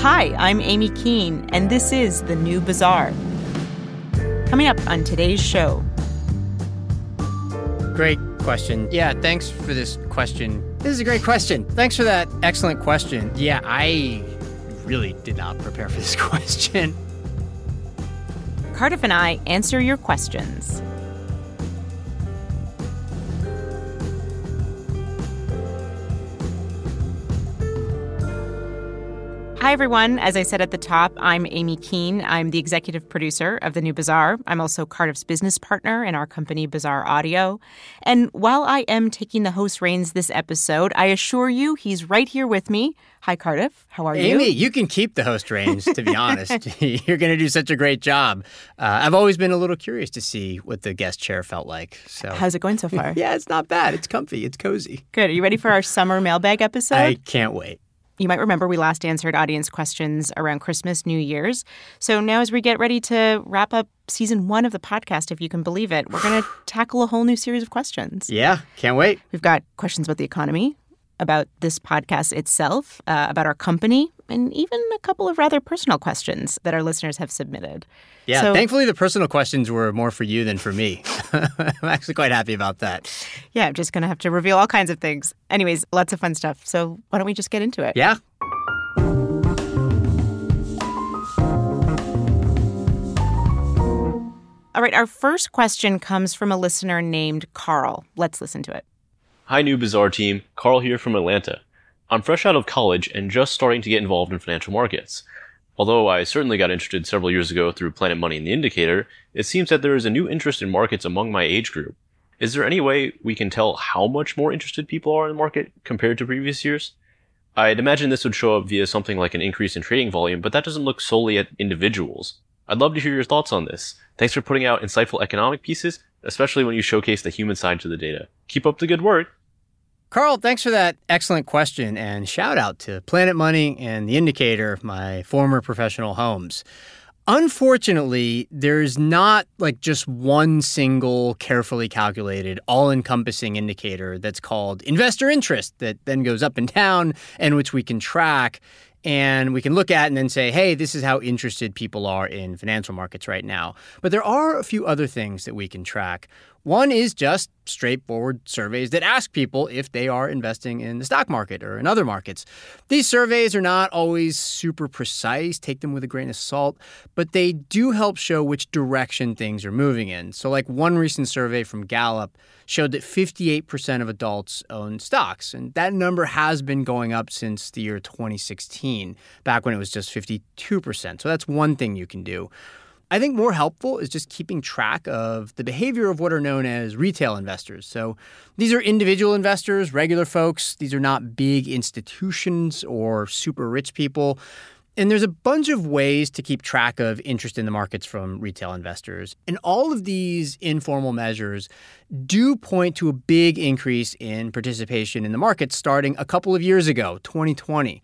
Hi, I'm Aimee Keane, and this is The New Bazaar. Coming up on today's show. Great question. Yeah, thanks for this question. This is a great question. Thanks for that excellent question. Yeah, I really did not prepare for this question. Cardiff and I answer your questions. Hi, everyone. As I said at the top, I'm Aimee Keane. I'm the executive producer of The New Bazaar. I'm also Cardiff's business partner in our company, Bazaar Audio. And while I am taking the host reins this episode, I assure you he's right here with me. Hi, Cardiff. How are Aimee, you? Aimee, you can keep the host reins, to be honest. You're going to do such a great job. Uh, I've always been a little curious to see what the guest chair felt like. So How's it going so far? yeah, it's not bad. It's comfy. It's cozy. Good. Are you ready for our summer mailbag episode? I can't wait. You might remember we last answered audience questions around Christmas, New Year's. So now, as we get ready to wrap up season one of the podcast, if you can believe it, we're going to tackle a whole new series of questions. Yeah, can't wait. We've got questions about the economy, about this podcast itself, uh, about our company, and even a couple of rather personal questions that our listeners have submitted. Yeah, So- thankfully the personal questions were more for you than for me. I'm actually quite happy about that. Yeah, I'm just going to have to reveal all kinds of things. Anyways, lots of fun stuff. So why don't we just get into it? Yeah. All right, our first question comes from a listener named Carl. Let's listen to it. Hi, new Bazaar team. Carl here from Atlanta. I'm fresh out of college and just starting to get involved in financial markets. Although I certainly got interested several years ago through Planet Money and the Indicator, it seems that there is a new interest in markets among my age group. Is there any way we can tell how much more interested people are in the market compared to previous years? I'd imagine this would show up via something like an increase in trading volume, but that doesn't look solely at individuals. I'd love to hear your thoughts on this. Thanks for putting out insightful economic pieces, especially when you showcase the human side to the data. Keep up the good work. Carl, thanks for that excellent question and shout out to Planet Money and The Indicator, of my former professional homes. Unfortunately, there's not like just one single carefully calculated, all encompassing indicator that's called investor interest that then goes up and down and which we can track and we can look at and then say, hey, this is how interested people are in financial markets right now. But there are a few other things that we can track. One is just straightforward surveys that ask people if they are investing in the stock market or in other markets. These surveys are not always super precise, take them with a grain of salt, but they do help show which direction things are moving in. So, like one recent survey from Gallup showed that 58% of adults own stocks, and that number has been going up since the year 2016, back when it was just 52%. So, that's one thing you can do. I think more helpful is just keeping track of the behavior of what are known as retail investors. So these are individual investors, regular folks. These are not big institutions or super rich people. And there's a bunch of ways to keep track of interest in the markets from retail investors. And all of these informal measures do point to a big increase in participation in the markets starting a couple of years ago, 2020.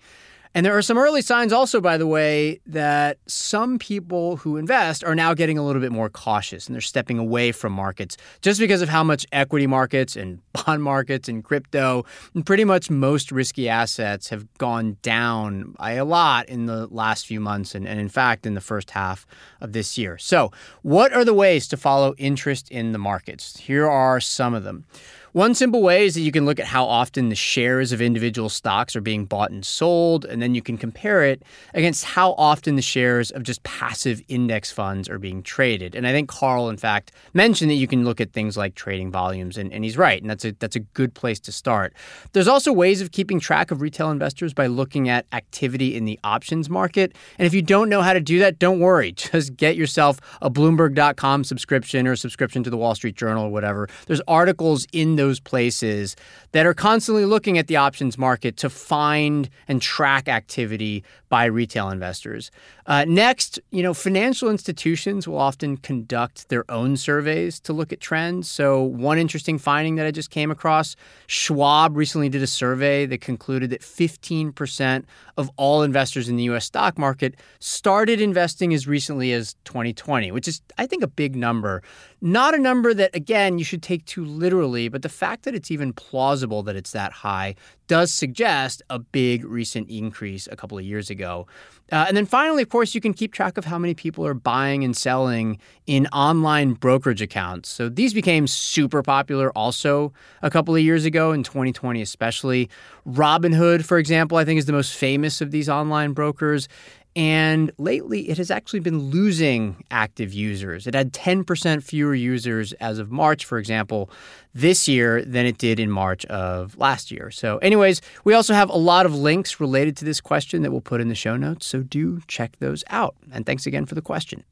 And there are some early signs also, by the way, that some people who invest are now getting a little bit more cautious and they're stepping away from markets just because of how much equity markets and bond markets and crypto and pretty much most risky assets have gone down by a lot in the last few months and, and in fact in the first half of this year. So, what are the ways to follow interest in the markets? Here are some of them. One simple way is that you can look at how often the shares of individual stocks are being bought and sold, and then you can compare it against how often the shares of just passive index funds are being traded. And I think Carl, in fact, mentioned that you can look at things like trading volumes, and, and he's right, and that's a that's a good place to start. There's also ways of keeping track of retail investors by looking at activity in the options market. And if you don't know how to do that, don't worry. Just get yourself a Bloomberg.com subscription or a subscription to the Wall Street Journal or whatever. There's articles in those places that are constantly looking at the options market to find and track activity by retail investors. Uh, next, you know, financial institutions will often conduct their own surveys to look at trends. So, one interesting finding that I just came across Schwab recently did a survey that concluded that 15% of all investors in the US stock market started investing as recently as 2020, which is, I think, a big number. Not a number that, again, you should take too literally, but the fact that it's even plausible that it's that high does suggest a big recent increase a couple of years ago. Uh, and then finally, of course, you can keep track of how many people are buying and selling in online brokerage accounts. So these became super popular also a couple of years ago in 2020, especially. Robinhood, for example, I think is the most famous of these online brokers. And lately, it has actually been losing active users. It had 10% fewer users as of March, for example, this year than it did in March of last year. So, anyways, we also have a lot of links related to this question that we'll put in the show notes. So, do check those out. And thanks again for the question.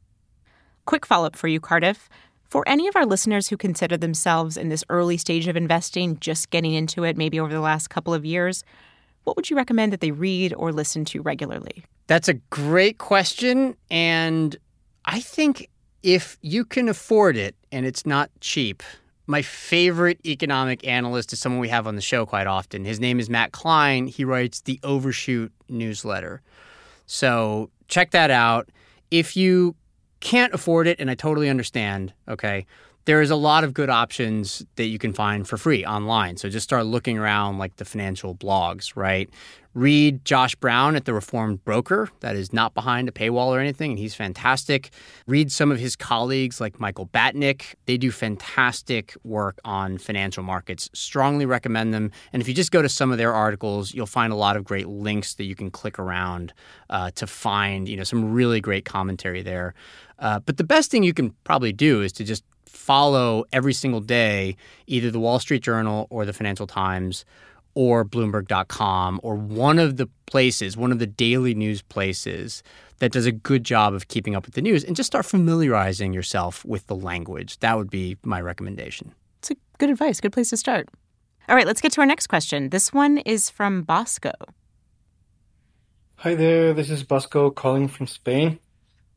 Quick follow up for you, Cardiff. For any of our listeners who consider themselves in this early stage of investing, just getting into it maybe over the last couple of years, what would you recommend that they read or listen to regularly? That's a great question. And I think if you can afford it and it's not cheap, my favorite economic analyst is someone we have on the show quite often. His name is Matt Klein. He writes the Overshoot newsletter. So check that out. If you can't afford it, and I totally understand, okay, there is a lot of good options that you can find for free online. So just start looking around like the financial blogs, right? Read Josh Brown at the Reformed Broker. That is not behind a paywall or anything, and he's fantastic. Read some of his colleagues like Michael Batnick. They do fantastic work on financial markets. Strongly recommend them. And if you just go to some of their articles, you'll find a lot of great links that you can click around uh, to find, you know, some really great commentary there. Uh, but the best thing you can probably do is to just follow every single day either the Wall Street Journal or the Financial Times or Bloomberg.com or one of the places, one of the daily news places that does a good job of keeping up with the news and just start familiarizing yourself with the language. That would be my recommendation. It's a good advice, good place to start. All right, let's get to our next question. This one is from Bosco. Hi there, this is Bosco calling from Spain.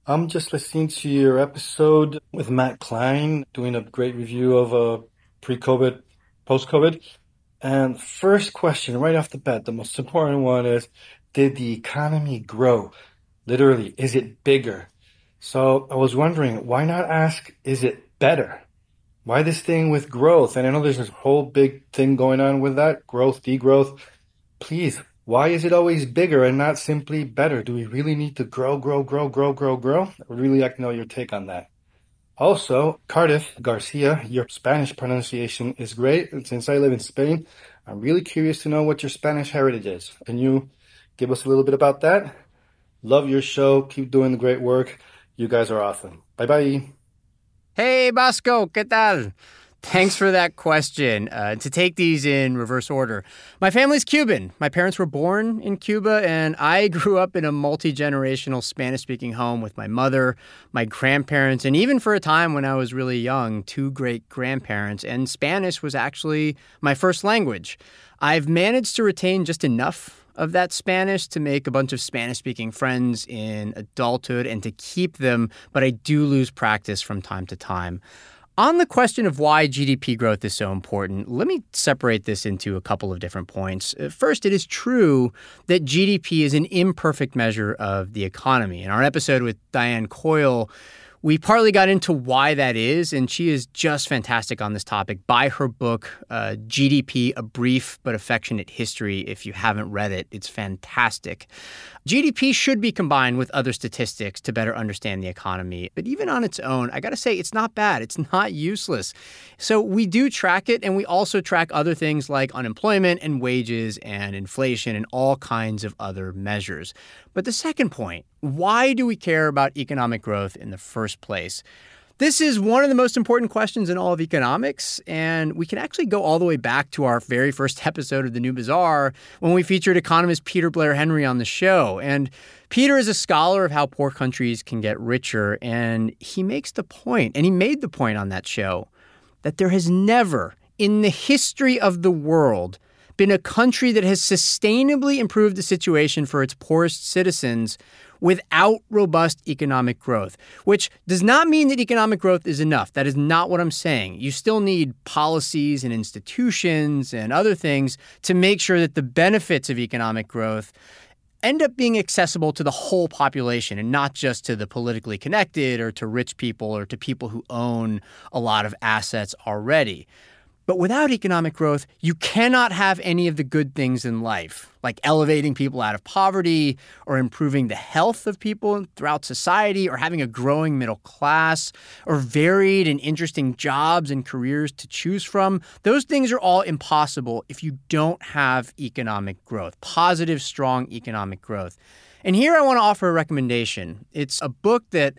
I'm just listening to your episode with Matt Klein, doing a great review of a uh, pre-COVID, post-COVID. And first question, right off the bat, the most important one is, did the economy grow? Literally, is it bigger? So I was wondering, why not ask, is it better? Why this thing with growth? And I know there's this whole big thing going on with that, growth, degrowth. Please, why is it always bigger and not simply better? Do we really need to grow, grow, grow, grow, grow, grow? I would really like to know your take on that. Also, Cardiff Garcia, your Spanish pronunciation is great. And since I live in Spain, I'm really curious to know what your Spanish heritage is. Can you give us a little bit about that? Love your show. Keep doing the great work. You guys are awesome. Bye bye. Hey, Bosco, ¿qué tal? Thanks for that question. Uh, to take these in reverse order, my family's Cuban. My parents were born in Cuba, and I grew up in a multi generational Spanish speaking home with my mother, my grandparents, and even for a time when I was really young, two great grandparents. And Spanish was actually my first language. I've managed to retain just enough of that Spanish to make a bunch of Spanish speaking friends in adulthood and to keep them, but I do lose practice from time to time. On the question of why GDP growth is so important, let me separate this into a couple of different points. Uh, first, it is true that GDP is an imperfect measure of the economy. In our episode with Diane Coyle, we partly got into why that is, and she is just fantastic on this topic. Buy her book, uh, GDP A Brief but Affectionate History, if you haven't read it. It's fantastic. GDP should be combined with other statistics to better understand the economy. But even on its own, I got to say, it's not bad. It's not useless. So we do track it, and we also track other things like unemployment and wages and inflation and all kinds of other measures. But the second point why do we care about economic growth in the first place? This is one of the most important questions in all of economics, and we can actually go all the way back to our very first episode of The New Bazaar when we featured economist Peter Blair Henry on the show. And Peter is a scholar of how poor countries can get richer, and he makes the point, and he made the point on that show, that there has never in the history of the world been a country that has sustainably improved the situation for its poorest citizens without robust economic growth, which does not mean that economic growth is enough. That is not what I'm saying. You still need policies and institutions and other things to make sure that the benefits of economic growth end up being accessible to the whole population and not just to the politically connected or to rich people or to people who own a lot of assets already. But without economic growth, you cannot have any of the good things in life, like elevating people out of poverty or improving the health of people throughout society or having a growing middle class or varied and interesting jobs and careers to choose from. Those things are all impossible if you don't have economic growth, positive, strong economic growth. And here I want to offer a recommendation. It's a book that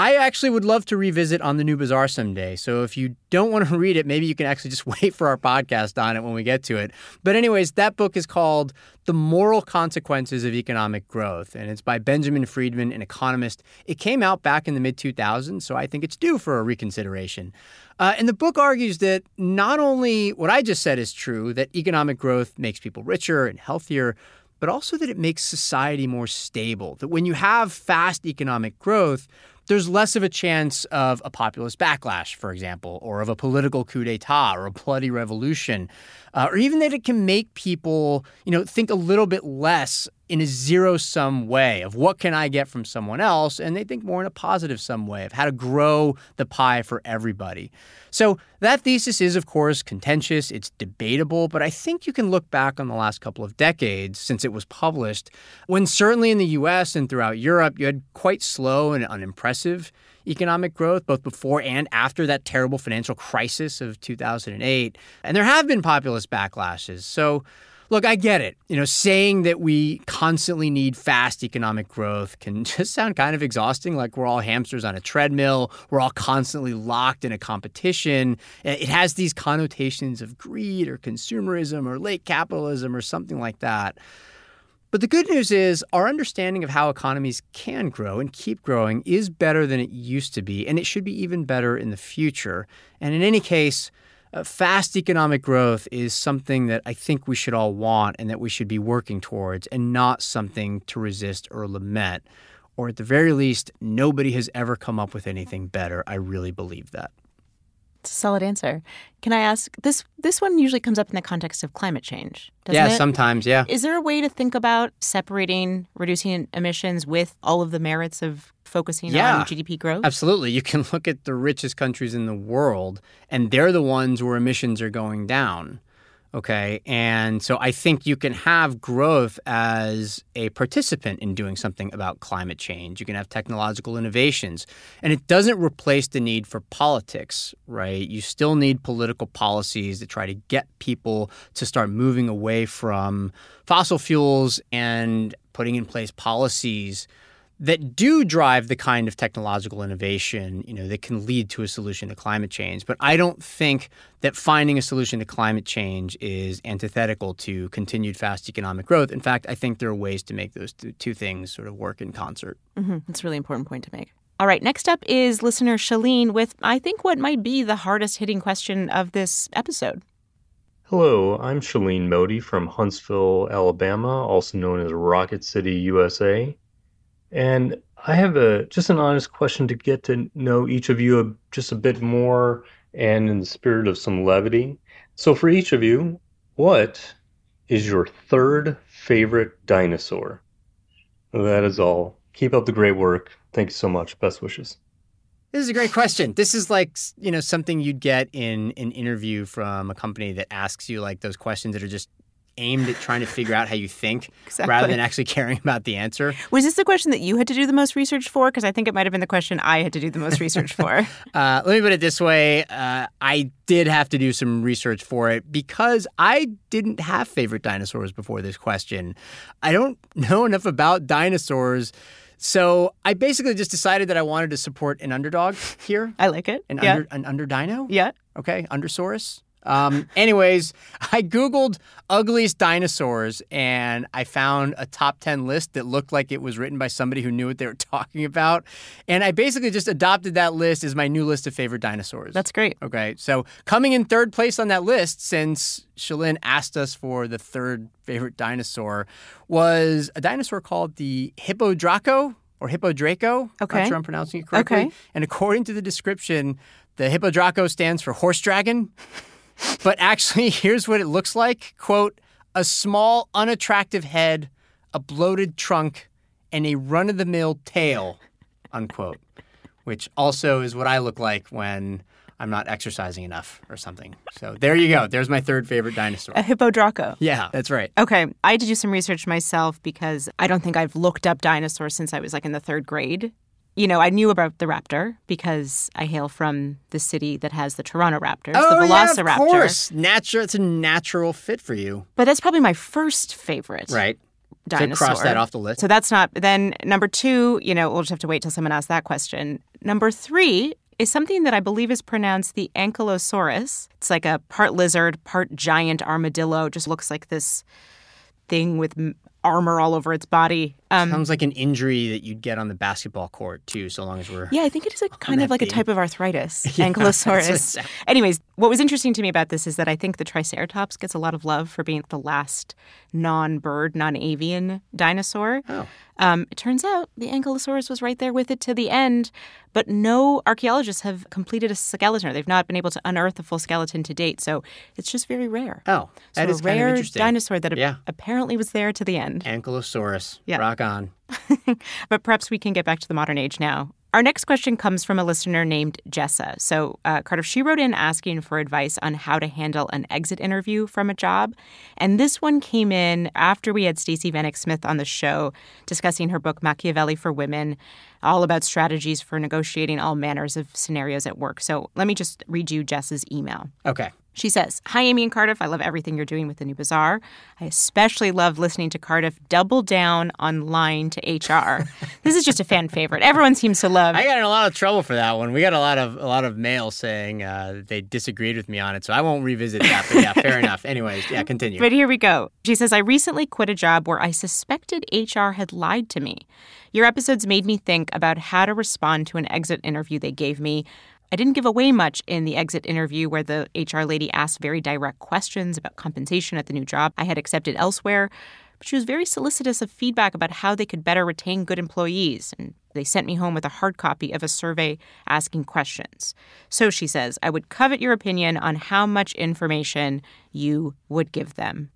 I actually would love to revisit on the New Bazaar someday. So if you don't want to read it, maybe you can actually just wait for our podcast on it when we get to it. But, anyways, that book is called The Moral Consequences of Economic Growth, and it's by Benjamin Friedman, an economist. It came out back in the mid 2000s, so I think it's due for a reconsideration. Uh, and the book argues that not only what I just said is true, that economic growth makes people richer and healthier, but also that it makes society more stable. That when you have fast economic growth, there's less of a chance of a populist backlash, for example, or of a political coup d'etat or a bloody revolution, uh, or even that it can make people, you know, think a little bit less in a zero sum way of what can I get from someone else, and they think more in a positive sum way of how to grow the pie for everybody. So that thesis is, of course, contentious, it's debatable, but I think you can look back on the last couple of decades since it was published, when certainly in the US and throughout Europe, you had quite slow and unimpressive economic growth, both before and after that terrible financial crisis of 2008. And there have been populist backlashes. So Look, I get it. You know, saying that we constantly need fast economic growth can just sound kind of exhausting, like we're all hamsters on a treadmill, we're all constantly locked in a competition. It has these connotations of greed or consumerism or late capitalism or something like that. But the good news is our understanding of how economies can grow and keep growing is better than it used to be, and it should be even better in the future. And in any case, uh, fast economic growth is something that I think we should all want and that we should be working towards, and not something to resist or lament. Or at the very least, nobody has ever come up with anything better. I really believe that. It's a solid answer. Can I ask this? This one usually comes up in the context of climate change. yeah, it? sometimes. Yeah. Is there a way to think about separating reducing emissions with all of the merits of focusing yeah, on GDP growth? Absolutely. You can look at the richest countries in the world, and they're the ones where emissions are going down. Okay. And so I think you can have growth as a participant in doing something about climate change. You can have technological innovations. And it doesn't replace the need for politics, right? You still need political policies that try to get people to start moving away from fossil fuels and putting in place policies that do drive the kind of technological innovation, you know, that can lead to a solution to climate change. But I don't think that finding a solution to climate change is antithetical to continued fast economic growth. In fact, I think there are ways to make those two things sort of work in concert. Mm-hmm. That's a really important point to make. All right, next up is listener Shalene with, I think, what might be the hardest hitting question of this episode. Hello, I'm Shalene Modi from Huntsville, Alabama, also known as Rocket City, USA. And I have a just an honest question to get to know each of you a, just a bit more and in the spirit of some levity. So for each of you, what is your third favorite dinosaur? That is all. Keep up the great work. Thank you so much. Best wishes. This is a great question. This is like, you know, something you'd get in an interview from a company that asks you like those questions that are just aimed at trying to figure out how you think exactly. rather than actually caring about the answer. Was this the question that you had to do the most research for? Because I think it might have been the question I had to do the most research for. uh, let me put it this way uh, I did have to do some research for it because I didn't have favorite dinosaurs before this question. I don't know enough about dinosaurs. So I basically just decided that I wanted to support an underdog here. I like it. An yeah. under an under dino. Yeah. Okay. Undersaurus. Um, anyways, I Googled ugliest dinosaurs and I found a top 10 list that looked like it was written by somebody who knew what they were talking about. And I basically just adopted that list as my new list of favorite dinosaurs. That's great. Okay. So coming in third place on that list, since Shalene asked us for the third favorite dinosaur, was a dinosaur called the Hippodraco or Hippodraco. Okay. Not sure I'm pronouncing it correctly. Okay. And according to the description, the Hippodraco stands for horse dragon. But actually, here's what it looks like quote, a small, unattractive head, a bloated trunk, and a run of the mill tail, unquote. Which also is what I look like when I'm not exercising enough or something. So there you go. There's my third favorite dinosaur. A hippodraco. Yeah, that's right. Okay, I had to do some research myself because I don't think I've looked up dinosaurs since I was like in the third grade. You know, I knew about the raptor because I hail from the city that has the Toronto Raptors, oh, the yeah, of course. Natural. It's a natural fit for you. But that's probably my first favorite. Right. Dinosaur. So cross that off the list. So that's not. Then number two, you know, we'll just have to wait till someone asks that question. Number three is something that I believe is pronounced the Ankylosaurus. It's like a part lizard, part giant armadillo. Just looks like this thing with armor all over its body. Um, Sounds like an injury that you'd get on the basketball court too, so long as we're yeah, I think it is a kind of like a type of arthritis, Yeah, that's what Ankylosaurus. Anyways, what was interesting to me about this is that I think the Triceratops gets a lot of love for being the last non-bird, non-avian dinosaur. Oh. Um, it turns out the Ankylosaurus was right there with it to the end, but no archaeologists have completed a skeleton. Or they've not been able to unearth a full skeleton to date, so it's just very rare. Oh, so that a is kind of rare dinosaur that Yeah. apparently was there to the end. Ankylosaurus. Yeah. Rock on. but perhaps we can get back to the modern age now. Our next question comes from a listener named Jessa. So, uh, Cardiff, she wrote in asking for advice on how to handle an exit interview from a job. And this one came in after we had Stacey Vanek Smith on the show discussing her book, Machiavelli for Women, all about strategies for negotiating all manners of scenarios at work. So, let me just read you Jess's email. Okay. She says, Hi, Aimee and Cardiff. I love everything you're doing with the new bazaar. I especially love listening to Cardiff double down on line to HR. this is just a fan favorite. Everyone seems to love I got in a lot of trouble for that one. We got a lot of a lot of mail saying uh, they disagreed with me on it, so I won't revisit that. But yeah, fair enough. Anyways, yeah, continue. But here we go. She says, I recently quit a job where I suspected HR had lied to me. Your episodes made me think about how to respond to an exit interview they gave me. I didn't give away much in the exit interview where the HR lady asked very direct questions about compensation at the new job I had accepted elsewhere. But she was very solicitous of feedback about how they could better retain good employees. And they sent me home with a hard copy of a survey asking questions. So she says, I would covet your opinion on how much information you would give them.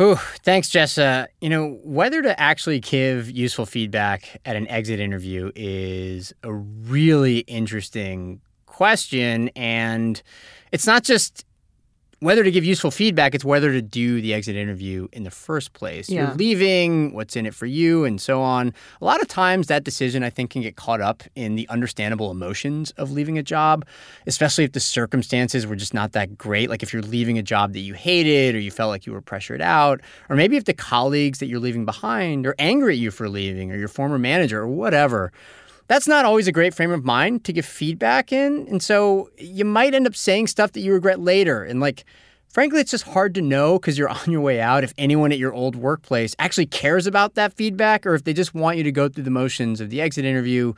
Ooh, thanks, Jessa. You know, whether to actually give useful feedback at an exit interview is a really interesting question. And it's not just whether to give useful feedback, it's whether to do the exit interview in the first place. Yeah. You're leaving, what's in it for you, and so on. A lot of times, that decision, I think, can get caught up in the understandable emotions of leaving a job, especially if the circumstances were just not that great. Like if you're leaving a job that you hated or you felt like you were pressured out, or maybe if the colleagues that you're leaving behind are angry at you for leaving or your former manager or whatever that's not always a great frame of mind to give feedback in. And so you might end up saying stuff that you regret later. And like, frankly, it's just hard to know because you're on your way out if anyone at your old workplace actually cares about that feedback or if they just want you to go through the motions of the exit interview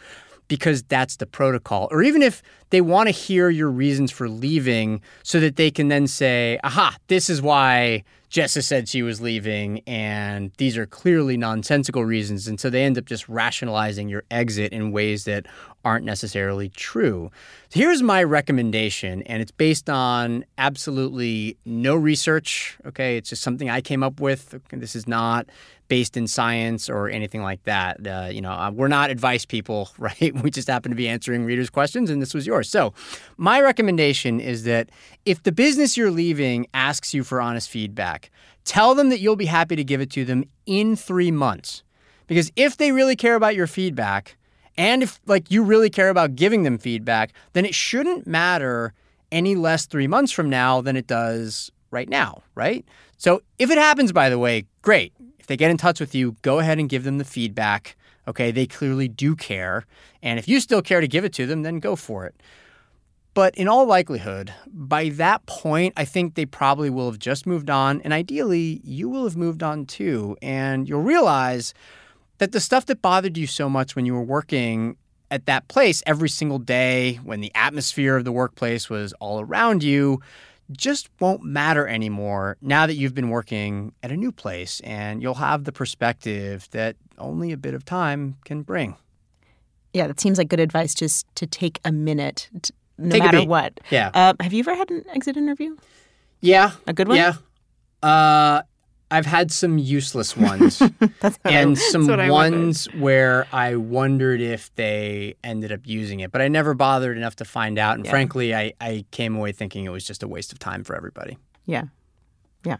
because that's the protocol. Or even if they want to hear your reasons for leaving so that they can then say, aha, this is why Jessa said she was leaving, and these are clearly nonsensical reasons. And so they end up just rationalizing your exit in ways that aren't necessarily true. Here's my recommendation, and it's based on absolutely no research. Okay, it's just something I came up with. This is not based in science or anything like that. Uh, you know, uh, we're not advice people, right? We just happen to be answering readers' questions, and this was yours. So, my recommendation is that if the business you're leaving asks you for honest feedback, tell them that you'll be happy to give it to them in three months. Because if they really care about your feedback, and if like you really care about giving them feedback, then it shouldn't matter any less three months from now than it does right now, right? So if it happens, by the way, great. They get in touch with you, go ahead and give them the feedback. Okay, they clearly do care. And if you still care to give it to them, then go for it. But in all likelihood, by that point, I think they probably will have just moved on. And ideally, you will have moved on too. And you'll realize that the stuff that bothered you so much when you were working at that place every single day, when the atmosphere of the workplace was all around you, just won't matter anymore now that you've been working at a new place. And you'll have the perspective that only a bit of time can bring. Yeah, that seems like good advice just to take a minute, t no Take matter what. Yeah. Uh, have you ever had an exit interview? Yeah. A good one? Yeah. Uh, I've had some useless ones and some ones where I wondered if they ended up using it, but I never bothered enough to find out. And Yeah. frankly, I, I came away thinking it was just a waste of time for everybody. Yeah. Yeah.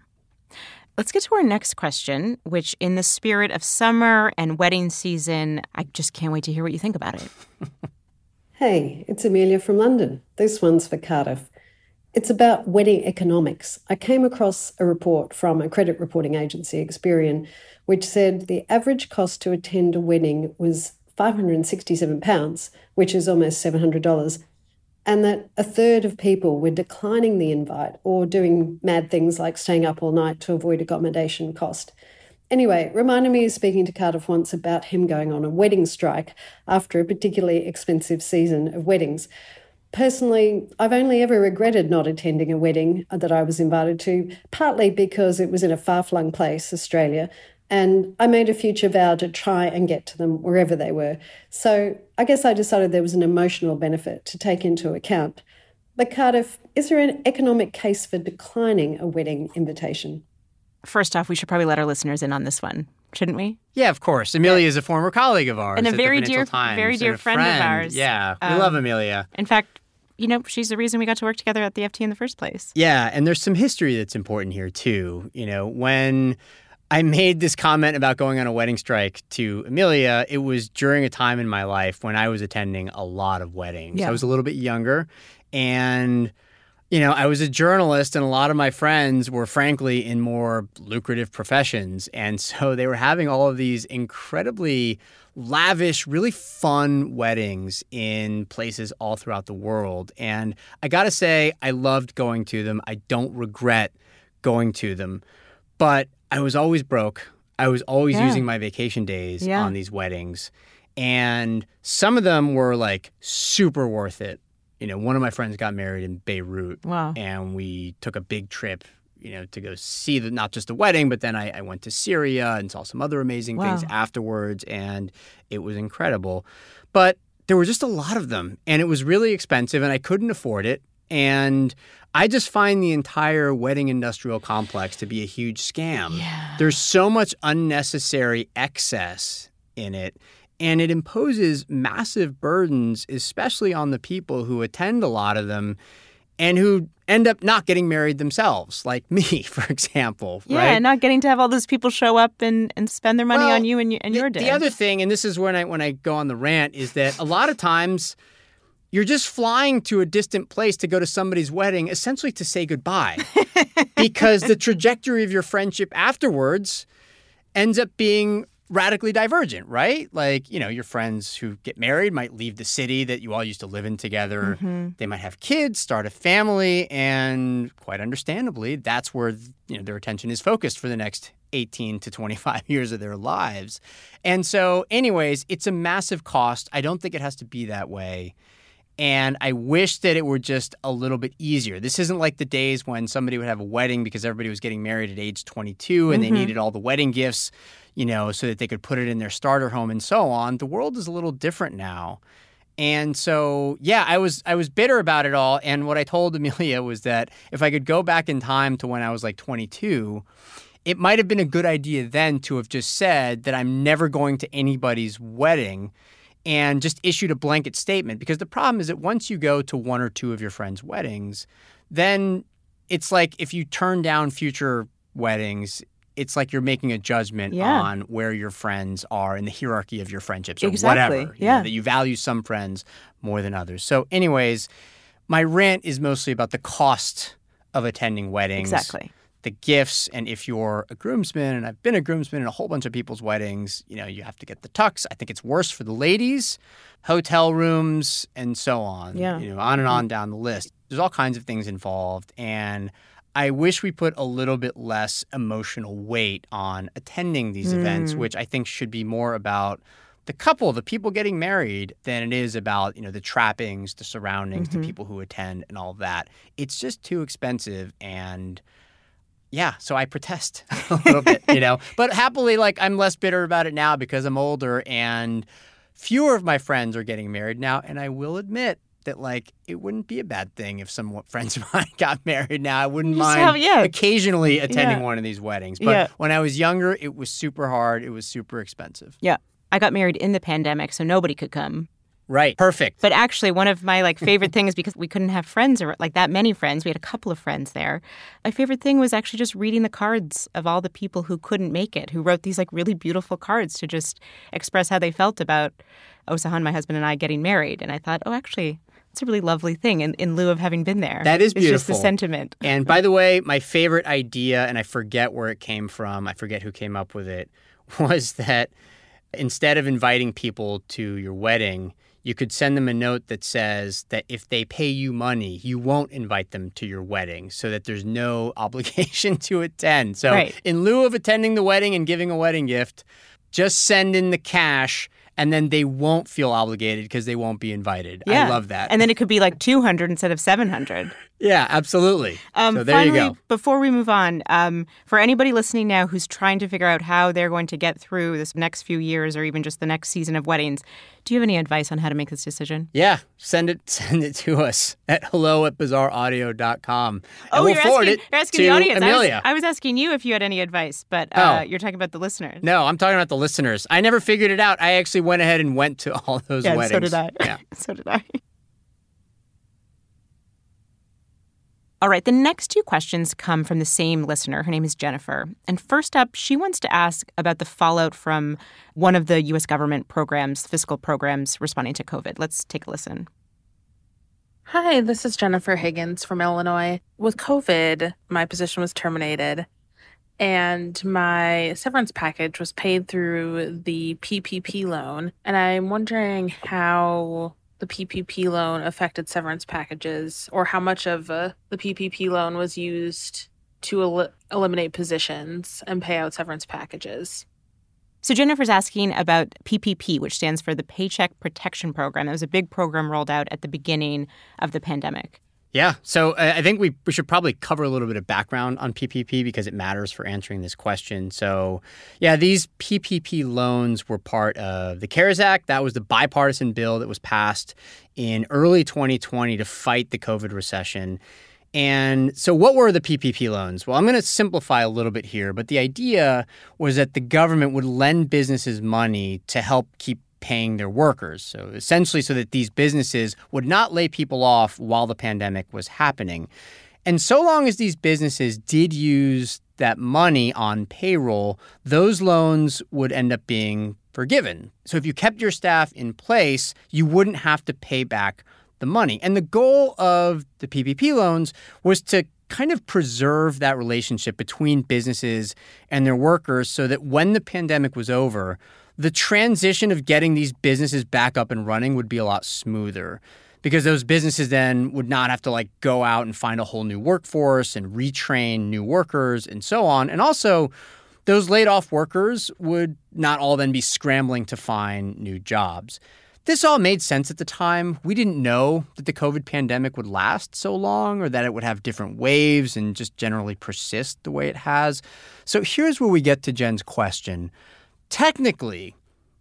Let's get to our next question, which, in the spirit of summer and wedding season, I just can't wait to hear what you think about it. Hey, it's Amelia from London. This one's for Cardiff. It's about wedding economics. I came across a report from a credit reporting agency, Experian, which said the average cost to attend a wedding was £567, which is almost $700, and that a third of people were declining the invite or doing mad things like staying up all night to avoid accommodation cost. Anyway, it reminded me of speaking to Cardiff once about him going on a wedding strike after a particularly expensive season of weddings. Personally, I've only ever regretted not attending a wedding that I was invited to, partly because it was in a far flung place, Australia, and I made a future vow to try and get to them wherever they were. So I guess I decided there was an emotional benefit to take into account. But Cardiff, is there an economic case for declining a wedding invitation? First off, we should probably let our listeners in on this one, shouldn't we? Yeah, of course. Amelia is a former colleague of ours. And a very dear- Times, very dear a friend of ours. Yeah, we Um, love Amelia. In fact, you know, she's the reason we got to work together at the FT in the first place. Yeah, and there's some history that's important here too. You know, when I made this comment about going on a wedding strike to Amelia, it was during a time in my life when I was attending a lot of weddings. Yeah. I was a little bit younger and you know, I was a journalist and a lot of my friends were frankly in more lucrative professions. And so they were having all of these incredibly lavish, really fun weddings in places all throughout the world. And I got to say, I loved going to them. I don't regret going to them. But I was always broke. I was always Yeah. using my vacation days Yeah. on these weddings. And some of them were like super worth it. You know, one of my friends got married in Beirut Wow. and we took a big trip, you know, to go see the not just the wedding, but then I, I went to Syria and saw some other amazing things afterwards, and it was incredible. But there were just a lot of them, and it was really expensive, and I couldn't afford it. And I just find the entire wedding industrial complex to be a huge scam. Yeah. There's so much unnecessary excess in it. And it imposes massive burdens, especially on the people who attend a lot of them and who end up not getting married themselves, like me, for example. Yeah, right? not getting to have all those people show up and, and spend their money Well, on you and, and the, your day. The other thing, and this is when I when I go on the rant, is that a lot of times you're just flying to a distant place to go to somebody's wedding, essentially to say goodbye, because the trajectory of your friendship afterwards ends up being radically divergent, right? Like, you know, your friends who get married might leave the city that you all used to live in together. Mm-hmm. They might have kids, start a family, and quite understandably, that's where you know their attention is focused for the next 18 to 25 years of their lives. And so, anyways, it's a massive cost. I don't think it has to be that way. And I wish that it were just a little bit easier. This isn't like the days when somebody would have a wedding because everybody was getting married at age 22 and they needed all the wedding gifts, you know, so that they could put it in their starter home and so on. The world is a little different now. And so, yeah, I was I was bitter about it all. And what I told Amelia was that if I could go back in time to when I was like 22, it might have been a good idea then to have just said that I'm never going to anybody's wedding and just issued a blanket statement. Because the problem is that once you go to one or two of your friends' weddings, then it's like if you turn down future weddings, it's like you're making a judgment Yeah. on where your friends are in the hierarchy of your friendships or Exactly, whatever. you know, yeah. that you value some friends more than others. So, anyways, my rant is mostly about the cost of attending weddings Exactly. the gifts and if you're a groomsman and I've been a groomsman in a whole bunch of people's weddings, you know, you have to get the tux. I think it's worse for the ladies, hotel rooms and so on. Yeah. You know, on and on down the list. There's all kinds of things involved and I wish we put a little bit less emotional weight on attending these events, mm. which I think should be more about the couple, the people getting married, than it is about, you know, the trappings, the surroundings, the mm-hmm. people who attend and all of that. It's just too expensive and yeah, so I protest a little bit, you know. But happily, like I'm less bitter about it now because I'm older and fewer of my friends are getting married now. And I will admit that like it wouldn't be a bad thing if some friends of mine got married now. I wouldn't Just mind have- yeah. occasionally attending Yeah. one of these weddings. But Yeah. when I was younger, it was super hard. It was super expensive. Yeah. I got married in the pandemic, so nobody could come. Right. Perfect. But actually, one of my like favorite things because we couldn't have friends or like that many friends, we had a couple of friends there. My favorite thing was actually just reading the cards of all the people who couldn't make it, who wrote these like really beautiful cards to just express how they felt about Osahan, my husband, and I getting married. And I thought, oh, actually, it's a really lovely thing in, in lieu of having been there. That is It's just the beautiful. sentiment. And by the way, my favorite idea, and I forget where it came from, I forget who came up with it, was that instead of inviting people to your wedding, you could send them a note that says that if they pay you money, you won't invite them to your wedding so that there's no obligation to attend. So, Right. in lieu of attending the wedding and giving a wedding gift, just send in the cash and then they won't feel obligated because they won't be invited. Yeah. I love that. And then it could be like 200 instead of 700. Yeah, absolutely. Um, so there finally, you go. before we move on, um, for anybody listening now who's trying to figure out how they're going to get through this next few years or even just the next season of weddings, do you have any advice on how to make this decision? Yeah, send it send it to us at hello at bazaaraudio.com. Oh, we'll you're forward asking, it you're asking to the audience. I was, Amelia. I was asking you if you had any advice, but uh, Oh. you're talking about the listeners. no, I'm talking about the listeners. I never figured it out. I actually went ahead and went to all those yeah, weddings. so did I. Yeah. so did I. All right, the next two questions come from the same listener. Her name is Jennifer. And first up, she wants to ask about the fallout from one of the U.S. government programs, fiscal programs responding to COVID. Let's take a listen. Hi, this is Jennifer Higgins from Illinois. With COVID, my position was terminated and my severance package was paid through the PPP loan. And I'm wondering how the PPP loan affected severance packages or how much of uh, the PPP loan was used to el- eliminate positions and pay out severance packages. So Jennifer's asking about PPP, which stands for the Paycheck Protection Program. That was a big program rolled out at the beginning of the pandemic. Yeah. So uh, I think we, we should probably cover a little bit of background on PPP because it matters for answering this question. So, yeah, these PPP loans were part of the CARES Act. That was the bipartisan bill that was passed in early 2020 to fight the COVID recession. And so, what were the PPP loans? Well, I'm going to simplify a little bit here, but the idea was that the government would lend businesses money to help keep paying their workers. So, essentially, so that these businesses would not lay people off while the pandemic was happening. And so long as these businesses did use that money on payroll, those loans would end up being forgiven. So, if you kept your staff in place, you wouldn't have to pay back the money. And the goal of the PPP loans was to kind of preserve that relationship between businesses and their workers so that when the pandemic was over, the transition of getting these businesses back up and running would be a lot smoother because those businesses then would not have to like go out and find a whole new workforce and retrain new workers and so on. And also, those laid off workers would not all then be scrambling to find new jobs. This all made sense at the time. We didn't know that the COVID pandemic would last so long or that it would have different waves and just generally persist the way it has. So here's where we get to Jen's question. Technically,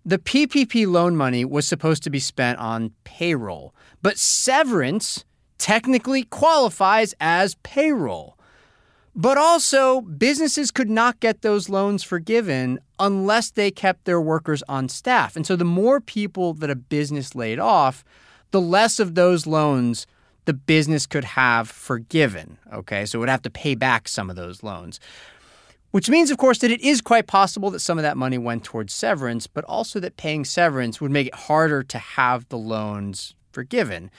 the PPP loan money was supposed to be spent on payroll, but severance technically qualifies as payroll. But also, businesses could not get those loans forgiven unless they kept their workers on staff. And so, the more people that a business laid off, the less of those loans the business could have forgiven. Okay, so it would have to pay back some of those loans. Which means, of course, that it is quite possible that some of that money went towards severance, but also that paying severance would make it harder to have the loans forgiven.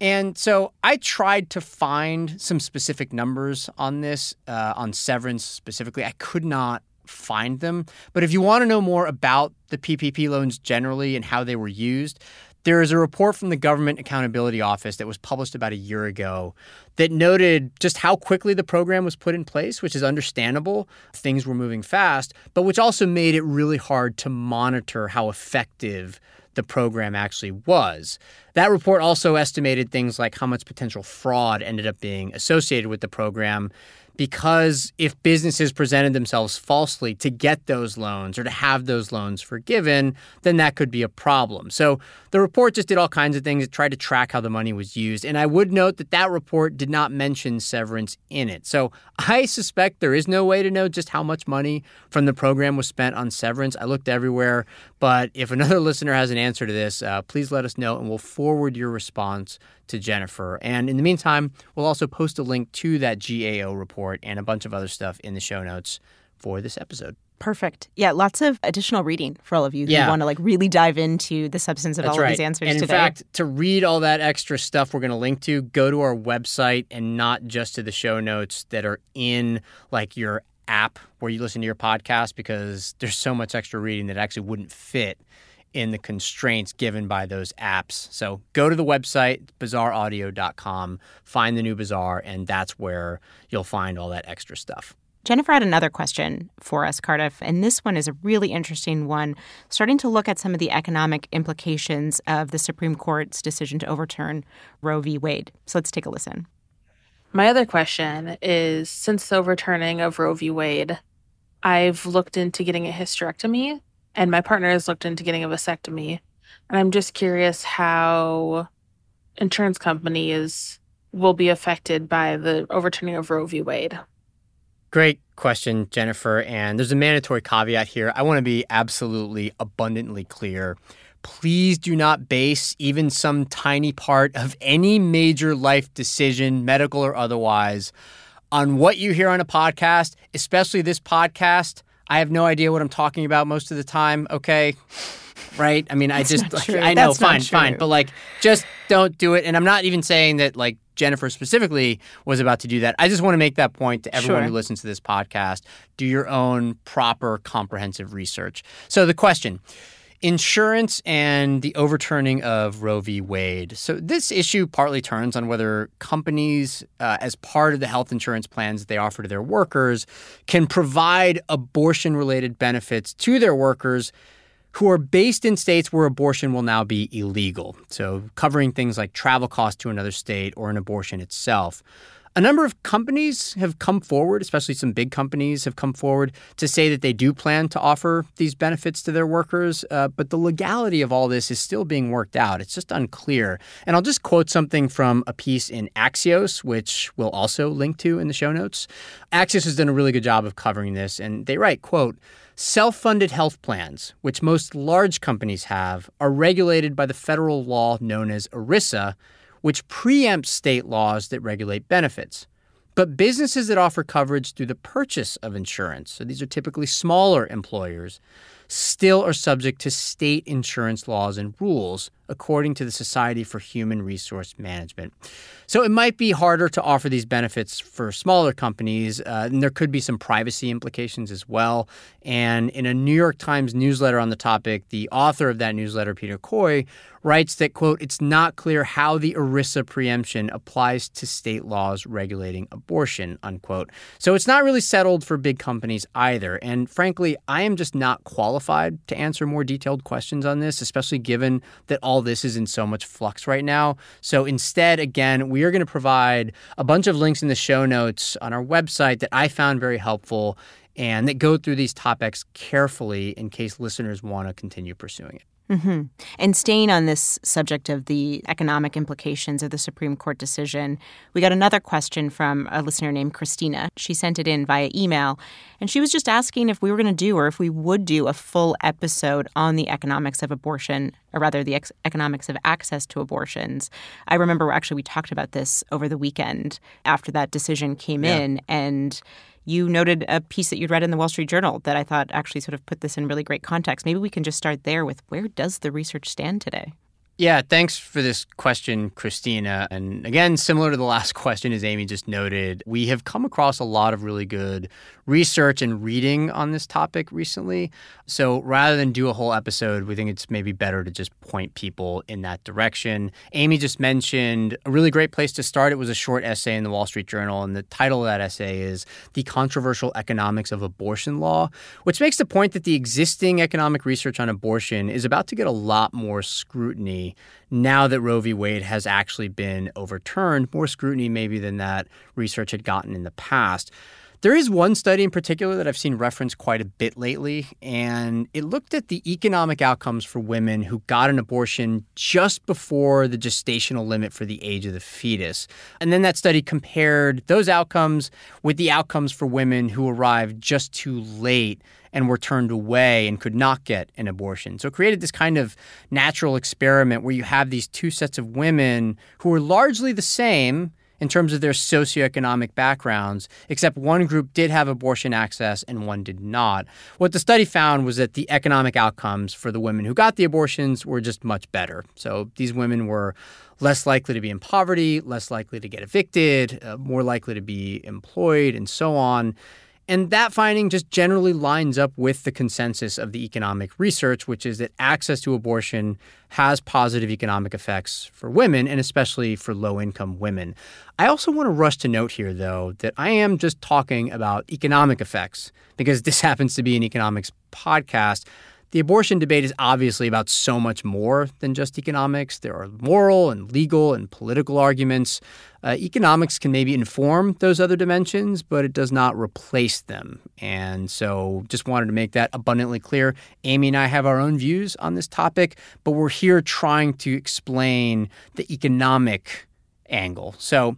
And so I tried to find some specific numbers on this, uh, on severance specifically. I could not find them. But if you want to know more about the PPP loans generally and how they were used, there is a report from the Government Accountability Office that was published about a year ago that noted just how quickly the program was put in place, which is understandable. Things were moving fast, but which also made it really hard to monitor how effective the program actually was. That report also estimated things like how much potential fraud ended up being associated with the program because if businesses presented themselves falsely to get those loans or to have those loans forgiven, then that could be a problem. So the report just did all kinds of things. It tried to track how the money was used. And I would note that that report did not mention severance in it. So I suspect there is no way to know just how much money from the program was spent on severance. I looked everywhere. But if another listener has an answer to this, uh, please let us know and we'll forward your response to Jennifer. And in the meantime, we'll also post a link to that GAO report and a bunch of other stuff in the show notes for this episode. Perfect. Yeah, lots of additional reading for all of you Yeah. who want to like really dive into the substance of That's all right. of these answers and in today. fact, to read all that extra stuff we're going to link to, go to our website and not just to the show notes that are in like your app where you listen to your podcast because there's so much extra reading that actually wouldn't fit in the constraints given by those apps. So go to the website, bazaaraudio.com, find the new Bazaar, and that's where you'll find all that extra stuff. Jennifer had another question for us, Cardiff, and this one is a really interesting one, starting to look at some of the economic implications of the Supreme Court's decision to overturn Roe v. Wade. So let's take a listen. My other question is since the overturning of Roe v. Wade, I've looked into getting a hysterectomy, and my partner has looked into getting a vasectomy. And I'm just curious how insurance companies will be affected by the overturning of Roe v. Wade. Great question, Jennifer. And there's a mandatory caveat here. I want to be absolutely abundantly clear. Please do not base even some tiny part of any major life decision, medical or otherwise, on what you hear on a podcast, especially this podcast. I have no idea what I'm talking about most of the time, okay? Right? I mean, I just, true. I know, That's fine, fine. But like, just don't do it. And I'm not even saying that like Jennifer specifically was about to do that. I just want to make that point to everyone Sure. who listens to this podcast. Do your own proper, comprehensive research. So the question insurance and the overturning of Roe v. Wade. So, this issue partly turns on whether companies, uh, as part of the health insurance plans they offer to their workers, can provide abortion related benefits to their workers who are based in states where abortion will now be illegal. So, covering things like travel costs to another state or an abortion itself. A number of companies have come forward, especially some big companies have come forward to say that they do plan to offer these benefits to their workers, uh, but the legality of all this is still being worked out. It's just unclear. And I'll just quote something from a piece in Axios, which we'll also link to in the show notes. Axios has done a really good job of covering this, and they write, quote, Self-funded health plans, which most large companies have, are regulated by the federal law known as ERISA, which preempts state laws that regulate benefits. But businesses that offer coverage through the purchase of insurance, so these are typically smaller employers, still are subject to state insurance laws and rules, according to the Society for Human Resource Management. So it might be harder to offer these benefits for smaller companies, uh, and there could be some privacy implications as well. And in a New York Times newsletter on the topic, the author of that newsletter, Peter Coy, writes that, quote, it's not clear how the ERISA preemption applies to state laws regulating abortion, unquote. So it's not really settled for big companies either. And frankly, I am just not qualified to answer more detailed questions on this, especially given that all this is in so much flux right now. So instead, again, we are going to provide a bunch of links in the show notes on our website that I found very helpful and that go through these topics carefully in case listeners want to continue pursuing it. Hmm And staying on this subject of the economic implications of the Supreme Court decision, we got another question from a listener named Christina. She sent it in via email, and she was just asking if we were going to do or if we would do a full episode on the economics of abortion, or rather, the ex- economics of access to abortions. I remember actually we talked about this over the weekend after that decision came Yeah. in, and you noted a piece that you'd read in the Wall Street Journal that I thought actually sort of put this in really great context. Maybe we can just start there with where does the research stand today? Yeah, thanks for this question, Christina. And again, similar to the last question, as Aimee just noted, we have come across a lot of really good research and reading on this topic recently. So rather than do a whole episode, we think it's maybe better to just point people in that direction. Aimee just mentioned a really great place to start. It was a short essay in the Wall Street Journal, and the title of that essay is The Controversial Economics of Abortion Law, which makes the point that the existing economic research on abortion is about to get a lot more scrutiny now that Roe v. Wade has actually been overturned, more scrutiny maybe than that research had gotten in the past. There is one study in particular that I've seen referenced quite a bit lately, and it looked at the economic outcomes for women who got an abortion just before the gestational limit for the age of the fetus. And then that study compared those outcomes with the outcomes for women who arrived just too late and were turned away and could not get an abortion. So it created this kind of natural experiment where you have these two sets of women who are largely the same in terms of their socioeconomic backgrounds, except one group did have abortion access and one did not. What the study found was that the economic outcomes for the women who got the abortions were just much better. So these women were less likely to be in poverty, less likely to get evicted, uh, more likely to be employed, and so on. And that finding just generally lines up with the consensus of the economic research, which is that access to abortion has positive economic effects for women and especially for low income women. I also want to rush to note here, though, that I am just talking about economic effects because this happens to be an economics podcast. The abortion debate is obviously about so much more than just economics. There are moral and legal and political arguments. Uh, economics can maybe inform those other dimensions, but it does not replace them. And so just wanted to make that abundantly clear. Aimee and I have our own views on this topic, but we're here trying to explain the economic angle. So,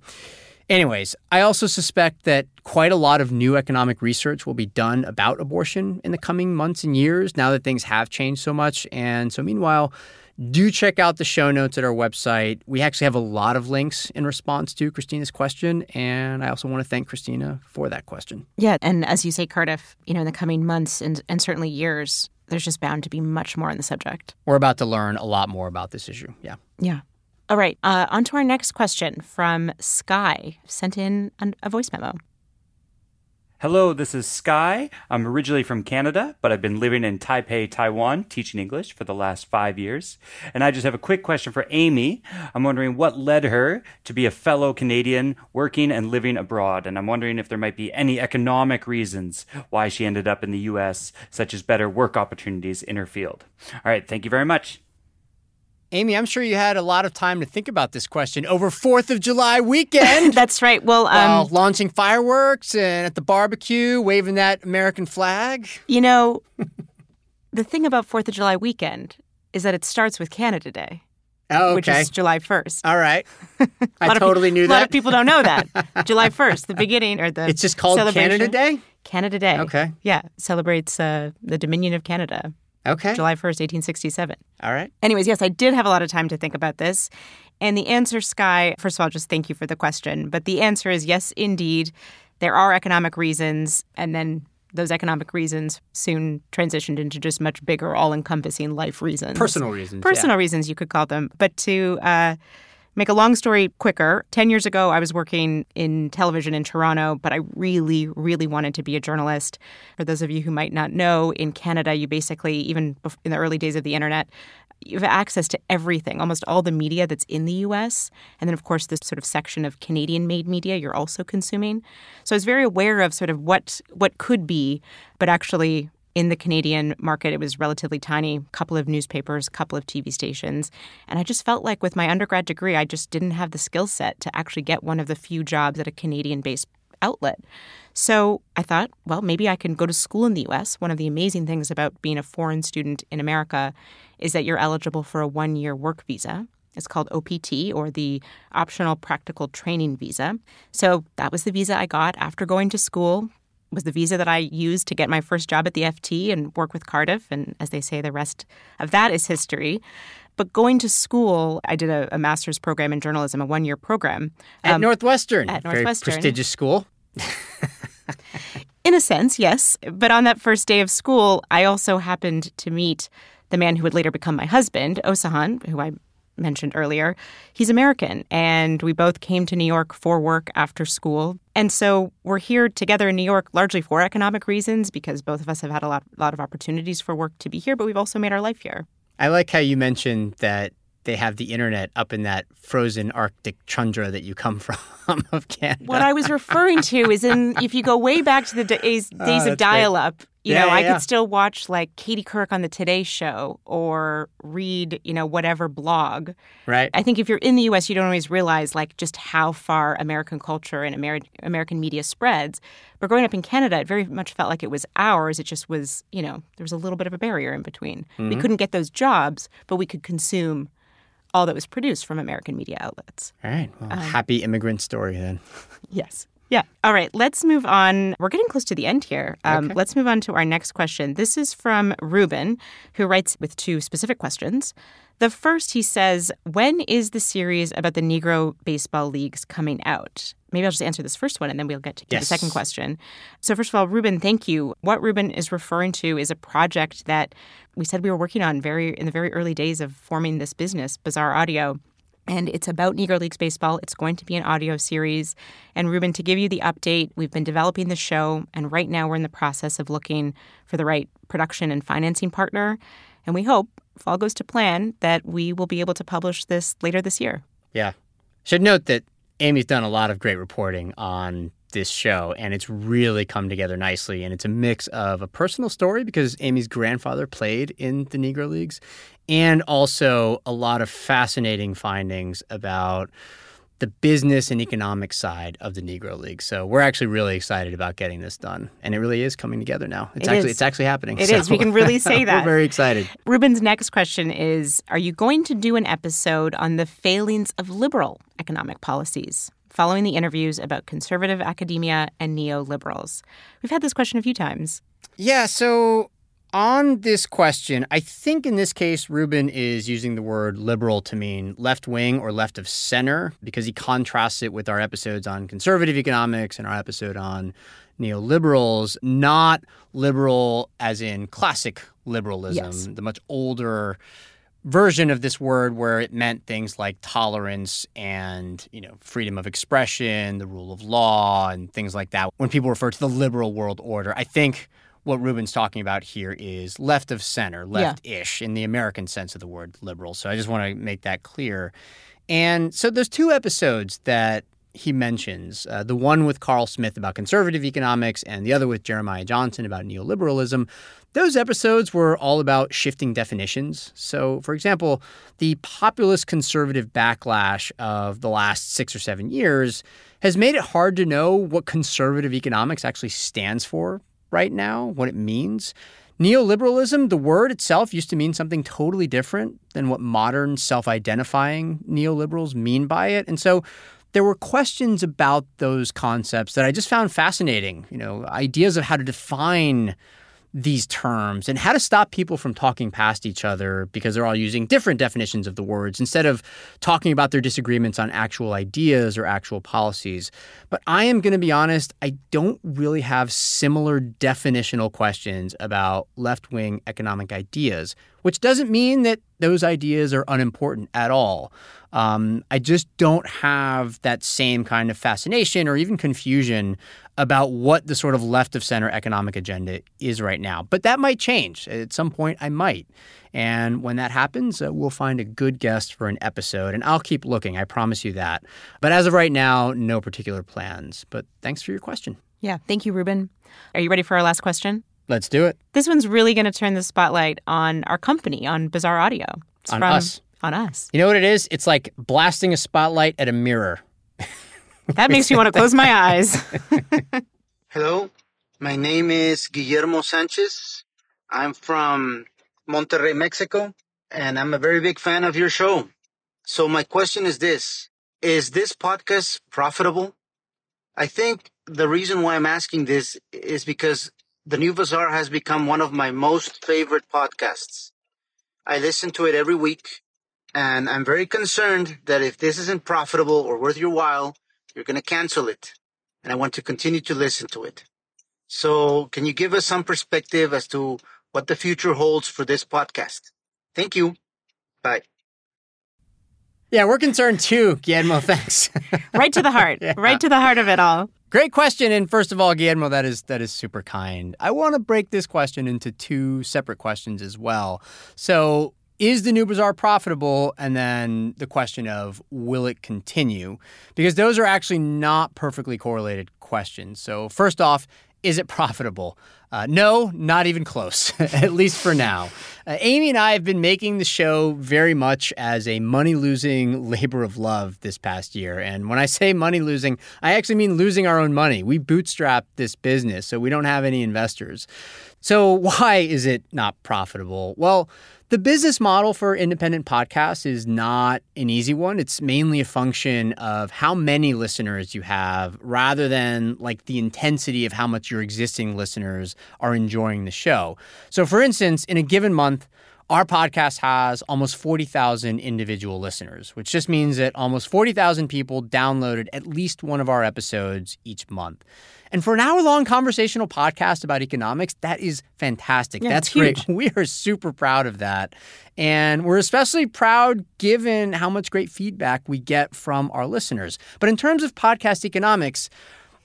Anyways, I also suspect that quite a lot of new economic research will be done about abortion in the coming months and years now that things have changed so much. And so, meanwhile, do check out the show notes at our website. We actually have a lot of links in response to Christina's question. And I also want to thank Christina for that question. Yeah. And as you say, Cardiff, you know, in the coming months and, and certainly years, there's just bound to be much more on the subject. We're about to learn a lot more about this issue. Yeah. Yeah. All right, uh, on to our next question from Sky, sent in a voice memo. Hello, this is Sky. I'm originally from Canada, but I've been living in Taipei, Taiwan, teaching English for the last five years. And I just have a quick question for Aimee. I'm wondering what led her to be a fellow Canadian working and living abroad. And I'm wondering if there might be any economic reasons why she ended up in the US, such as better work opportunities in her field. All right, thank you very much. Aimee, I'm sure you had a lot of time to think about this question over Fourth of July weekend. That's right. Well, um, launching fireworks and at the barbecue, waving that American flag. You know, the thing about Fourth of July weekend is that it starts with Canada Day. Oh, okay. Which is July 1st. All right. I totally pe- knew that. A lot of people don't know that. July 1st, the beginning or the It's just called Canada Day? Canada Day. Okay. Yeah, celebrates uh, the Dominion of Canada. Okay. July 1st, 1867. All right. Anyways, yes, I did have a lot of time to think about this. And the answer, Sky, first of all, just thank you for the question. But the answer is yes, indeed. There are economic reasons. And then those economic reasons soon transitioned into just much bigger, all encompassing life reasons. Personal reasons. Personal yeah. reasons, you could call them. But to, uh, Make a long story quicker, 10 years ago, I was working in television in Toronto, but I really, really wanted to be a journalist. For those of you who might not know, in Canada, you basically, even in the early days of the internet, you have access to everything, almost all the media that's in the US. And then, of course, this sort of section of Canadian made media you're also consuming. So I was very aware of sort of what, what could be, but actually in the Canadian market, it was relatively tiny, couple of newspapers, couple of TV stations. And I just felt like with my undergrad degree, I just didn't have the skill set to actually get one of the few jobs at a Canadian based outlet. So I thought, well, maybe I can go to school in the US. One of the amazing things about being a foreign student in America is that you're eligible for a one year work visa. It's called OPT or the Optional Practical Training Visa. So that was the visa I got after going to school, was the visa that I used to get my first job at the FT and work with Cardiff. And as they say, the rest of that is history. But going to school, I did a, a master's program in journalism, a one year program. At um, Northwestern. At Northwestern. Very prestigious school. in a sense, yes. But on that first day of school, I also happened to meet the man who would later become my husband, Osahan, who I mentioned earlier, he's American. And we both came to New York for work after school. And so we're here together in New York largely for economic reasons because both of us have had a lot, lot of opportunities for work to be here, but we've also made our life here. I like how you mentioned that they have the internet up in that frozen Arctic tundra that you come from of Canada. What I was referring to is in if you go way back to the days Oh, of dial-up, you Yeah, know, yeah, I yeah. could still watch like Katie Couric on the Today Show or read, you know, whatever blog. right? I think if you're in the U.S., you don't always realize like just how far American culture and Ameri- American media spreads. But growing up in Canada, it very much felt like it was ours. It just was, you know, there was a little bit of a barrier in between. Mm-hmm. We couldn't get those jobs, but we could consume all that was produced from American media outlets. All right. Um, Well, happy immigrant story then. Yes. Yeah. All right. Let's move on. We're getting close to the end here. Um, Let's move on to our next question. This is from Ruben, who writes with two specific questions. The first, he says, When is the series about the Negro baseball leagues coming out? Maybe I'll just answer this first one and then we'll get to, to the second question. So, first of all, Ruben, thank you. What Ruben is referring to is a project that we said we were working on very in the very early days of forming this business, Bazaar Audio and it's about Negro Leagues baseball. It's going to be an audio series. And Ruben, to give you the update, we've been developing the show, and right now we're in the process of looking for the right production and financing partner. And we hope, if all goes to plan, that we will be able to publish this later this year. Yeah. Should note that Aimee's done a lot of great reporting on this show, and it's really come together nicely. And it's a mix of a personal story because Aimee's grandfather played in the Negro Leagues, and also a lot of fascinating findings about the business and economic side of the Negro League. So we're actually really excited about getting this done, and it really is coming together now. It's It actually is. it's actually happening. It so is. We can really say that. we're very excited. Ruben's next question is Are you going to do an episode on the failings of liberal economic policies? Following the interviews about conservative academia and neoliberals. We've had this question a few times. Yeah, so on this question, I think in this case, Ruben is using the word liberal to mean left wing or left of center because he contrasts it with our episodes on conservative economics and our episode on neoliberals, not liberal as in classic liberalism, Yes. the much older version of this word where it meant things like tolerance and you know freedom of expression the rule of law and things like that when people refer to the liberal world order i think what ruben's talking about here is left of center left-ish in the american sense of the word liberal so i just want to make that clear and so there's two episodes that he mentions uh, the one with Karl Smith about conservative economics and the other with Jeremiah Johnson about neoliberalism. Those episodes were all about shifting definitions. So, for example, the populist conservative backlash of the last six or seven years has made it hard to know what conservative economics actually stands for right now, what it means. Neoliberalism, the word itself used to mean something totally different than what modern self identifying neoliberals mean by it. And so there were questions about those concepts that I just found fascinating. You know, ideas of how to define these terms and how to stop people from talking past each other because they're all using different definitions of the words instead of talking about their disagreements on actual ideas or actual policies. But I am going to be honest, I don't really have similar definitional questions about left wing economic ideas, which doesn't mean that those ideas are unimportant at all. Um, I just don't have that same kind of fascination or even confusion about what the sort of left of center economic agenda is right now. But that might change. At some point, I might. And when that happens, uh, we'll find a good guest for an episode. And I'll keep looking, I promise you that. But as of right now, no particular plans. But thanks for your question. Yeah. Thank you, Ruben. Are you ready for our last question? Let's do it. This one's really going to turn the spotlight on our company, on Bazaar Audio. It's On from, us. On us. You know what it is? It's like blasting a spotlight at a mirror. That makes me want to close my eyes. Hello, my name is Guillermo Sanchez. I'm from Monterrey, Mexico, and I'm a very big fan of your show. So my question is this, is this podcast profitable? I think the reason why I'm asking this is because the New Bazaar has become one of my most favorite podcasts. I listen to it every week and I'm very concerned that if this isn't profitable or worth your while, you're going to cancel it. And I want to continue to listen to it. So can you give us some perspective as to what the future holds for this podcast? Thank you. Bye. Yeah, we're concerned too, Guillermo. Thanks. right to the heart. Yeah. Right to the heart of it all. Great question. And first of all, Guillermo, that is that is super kind. I want to break this question into two separate questions as well. So is the new bazaar profitable? And then the question of will it continue? Because those are actually not perfectly correlated questions. So, first off, is it profitable? Uh, no, not even close, at least for now. Uh, Aimee and I have been making the show very much as a money losing labor of love this past year. And when I say money losing, I actually mean losing our own money. We bootstrapped this business, so we don't have any investors. So, why is it not profitable? Well, the business model for independent podcasts is not an easy one. It's mainly a function of how many listeners you have rather than like the intensity of how much your existing listeners are enjoying the show. So, for instance, in a given month, our podcast has almost 40,000 individual listeners, which just means that almost 40,000 people downloaded at least one of our episodes each month. And for an hour long conversational podcast about economics, that is fantastic. Yeah, That's great. huge. We are super proud of that. And we're especially proud given how much great feedback we get from our listeners. But in terms of podcast economics,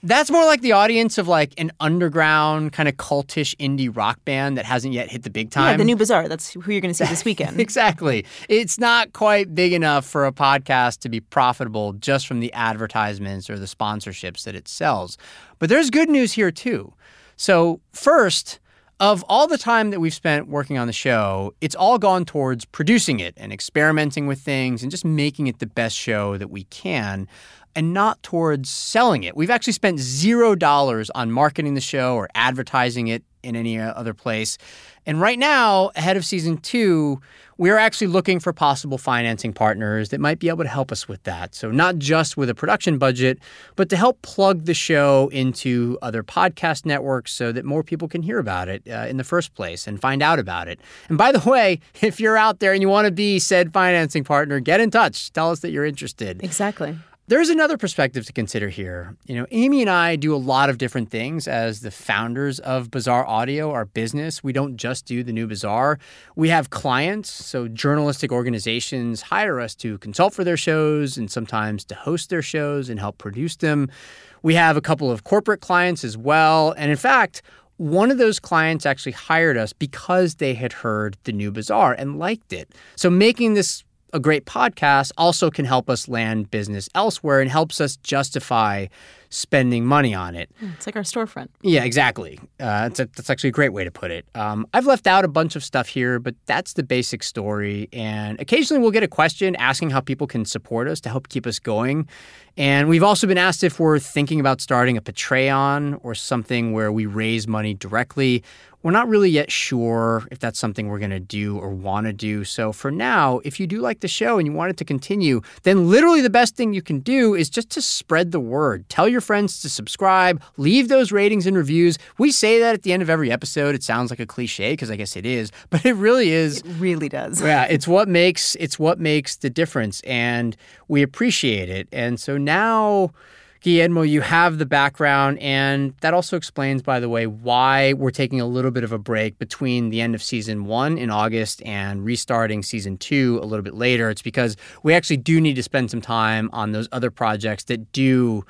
that's more like the audience of like an underground kind of cultish indie rock band that hasn't yet hit the big time. Yeah, the new bazaar. That's who you're going to see this weekend. Exactly. It's not quite big enough for a podcast to be profitable just from the advertisements or the sponsorships that it sells. But there's good news here too. So, first, of all the time that we've spent working on the show, it's all gone towards producing it and experimenting with things and just making it the best show that we can and not towards selling it. We've actually spent zero dollars on marketing the show or advertising it in any uh, other place. And right now, ahead of season two, we're actually looking for possible financing partners that might be able to help us with that. So, not just with a production budget, but to help plug the show into other podcast networks so that more people can hear about it uh, in the first place and find out about it. And by the way, if you're out there and you want to be said financing partner, get in touch. Tell us that you're interested. exactly. There's another perspective to consider here. You know, Aimee and I do a lot of different things as the founders of Bazaar Audio, our business. We don't just do the new Bazaar. We have clients, so journalistic organizations hire us to consult for their shows and sometimes to host their shows and help produce them. We have a couple of corporate clients as well. And in fact, one of those clients actually hired us because they had heard the new Bazaar and liked it. So making this a great podcast also can help us land business elsewhere and helps us justify spending money on it. It's like our storefront. Yeah, exactly. Uh, that's, a, that's actually a great way to put it. Um, I've left out a bunch of stuff here, but that's the basic story. And occasionally we'll get a question asking how people can support us to help keep us going. And we've also been asked if we're thinking about starting a Patreon or something where we raise money directly. We're not really yet sure if that's something we're going to do or want to do. So for now, if you do like the show and you want it to continue, then literally the best thing you can do is just to spread the word. Tell your friends to subscribe, leave those ratings and reviews. We say that at the end of every episode. It sounds like a cliche because I guess it is, but it really is. It really does. Yeah, it's what makes it's what makes the difference, and we appreciate it. And so now, Guillermo, you have the background, and that also explains, by the way, why we're taking a little bit of a break between the end of season one in August and restarting season two a little bit later. It's because we actually do need to spend some time on those other projects that do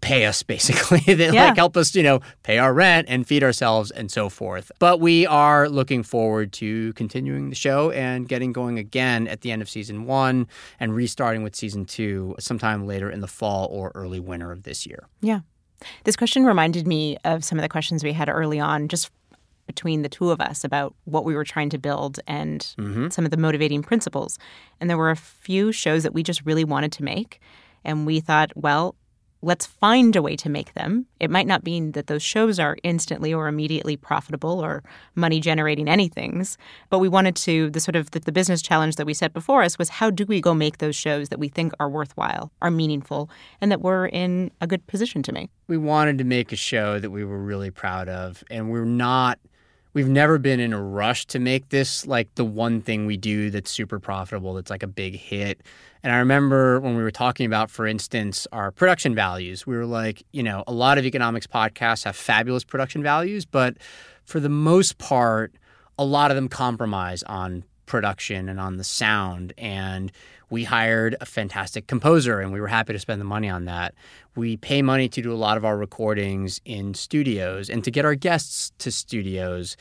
pay us basically that Yeah. like help us you know pay our rent and feed ourselves and so forth but we are looking forward to continuing the show and getting going again at the end of season one and restarting with season two sometime later in the fall or early winter of this year Yeah. This question reminded me of some of the questions we had early on, just between the two of us about what we were trying to build and mm-hmm. some of the motivating principles. And there were a few shows that we just really wanted to make. And we thought, well, let's find a way to make them. It might not mean that those shows are instantly or immediately profitable or money generating anythings, but we wanted to the sort of the, the business challenge that we set before us was how do we go make those shows that we think are worthwhile, are meaningful, and that we're in a good position to make. we wanted to make a show that we were really proud of and we're not we've never been in a rush to make this like the one thing we do that's super profitable that's like a big hit and i remember when we were talking about for instance our production values we were like you know a lot of economics podcasts have fabulous production values but for the most part a lot of them compromise on production and on the sound and We hired a fantastic composer and we were happy to spend the money on that. We pay money to do a lot of our recordings in studios and to get our guests to studios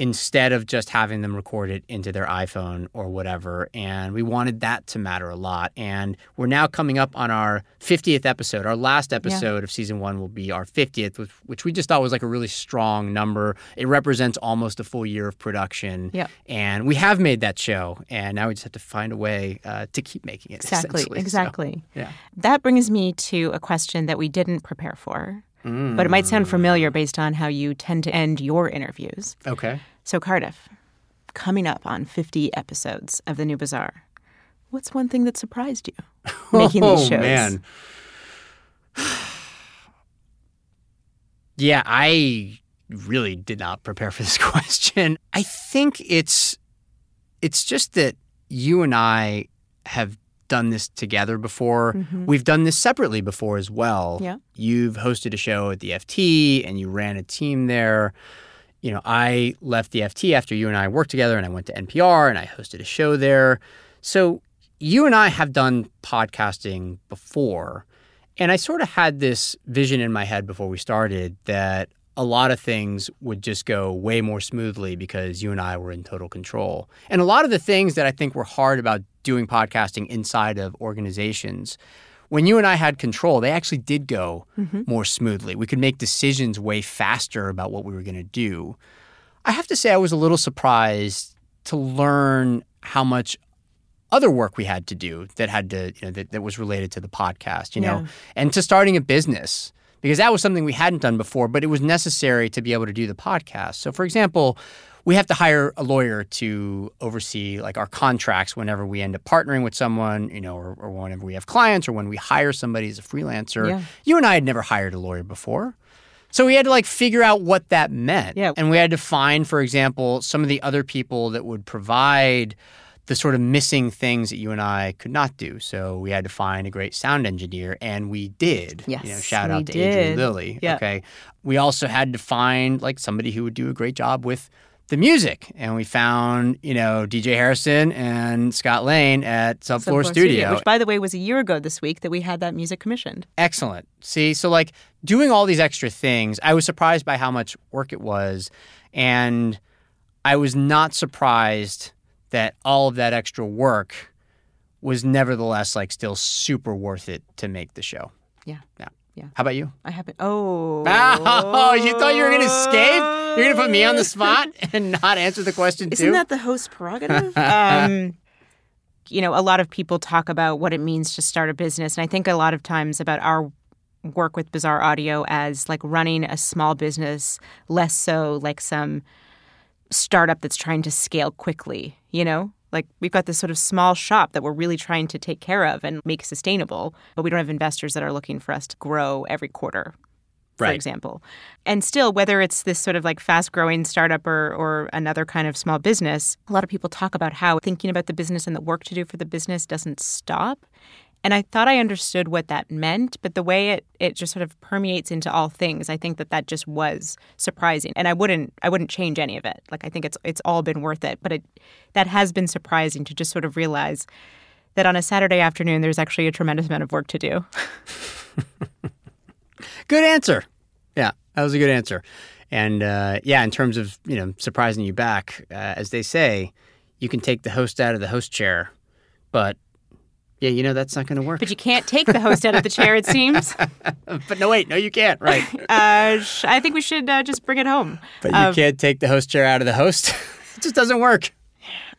instead of just having them record it into their iPhone or whatever. And we wanted that to matter a lot. And we're now coming up on our 50th episode. Our last episode yeah. of season one will be our 50th, which, which, we just thought was like a really strong number. It represents almost a full year of production. Yeah. And we have made that show. And now we just have to find a way uh, to keep making it. Exactly. Exactly. So, yeah. That brings me to a question that we didn't prepare for. Mm. But it might sound familiar based on how you tend to end your interviews. Okay. So, Cardiff, coming up on 50 episodes of The New Bazaar, what's one thing that surprised you making oh, these shows? Oh, man. yeah, I really did not prepare for this question. I think it's it's just that you and I have done this together before. Mm-hmm. We've done this separately before as well. Yeah. You've hosted a show at the FT and you ran a team there you know, I left the FT after you and I worked together and I went to NPR and I hosted a show there. So you and I have done podcasting before. And I sort of had this vision in my head before we started that a lot of things would just go way more smoothly because you and I were in total control. And a lot of the things that I think were hard about doing podcasting inside of organizations when you and I had control, they actually did go mm-hmm. more smoothly. We could make decisions way faster about what we were going to do. I have to say, I was a little surprised to learn how much other work we had to do that had to, you know, that, that was related to the podcast, you know, and to starting a business because that was something we hadn't done before, but it was necessary to be able to do the podcast. So, for example, we have to hire a lawyer to oversee like our contracts whenever we end up partnering with someone, you know, or, or whenever we have clients or when we hire somebody as a freelancer. Yeah. You and I had never hired a lawyer before. So we had to like figure out what that meant. Yeah. And we had to find, for example, some of the other people that would provide the sort of missing things that you and I could not do. So we had to find a great sound engineer, and we did. Yes, you know, shout out to did. Adrian Lilly. Yeah. Okay. We also had to find like somebody who would do a great job with the music. And we found, you know, DJ Harrison and Scott Lane at Subfloor, Subfloor Studio. Which, by the way, was a year ago this week that we had that music commissioned. Excellent. See, so like doing all these extra things, I was surprised by how much work it was. And I was not surprised that all of that extra work was nevertheless like still super worth it to make the show. Yeah. Yeah. Yeah. How about you? I happen. Oh. Oh, you thought you were going to escape? You're going to put me on the spot and not answer the question Isn't too? that the host prerogative? um, you know, a lot of people talk about what it means to start a business, and I think a lot of times about our work with Bazaar Audio as like running a small business, less so like some startup that's trying to scale quickly. You know, like we've got this sort of small shop that we're really trying to take care of and make sustainable, but we don't have investors that are looking for us to grow every quarter. For Right. example. And still, whether it's this sort of like fast growing startup or, or another kind of small business, a lot of people talk about how thinking about the business and the work to do for the business doesn't stop. And I thought I understood what that meant, but the way it, it just sort of permeates into all things, I think that that just was surprising. And I wouldn't I wouldn't change any of it. Like I think it's it's all been worth it, but it that has been surprising to just sort of realize that on a Saturday afternoon there's actually a tremendous amount of work to do. Good answer. Yeah, that was a good answer. And uh, yeah, in terms of you know surprising you back, uh, as they say, you can take the host out of the host chair, but yeah, you know that's not going to work. But you can't take the host out of the chair, it seems. but no, wait, no, you can't. Right? Uh, sh- I think we should uh, just bring it home. But you Um, can't take the host chair out of the host. it just doesn't work.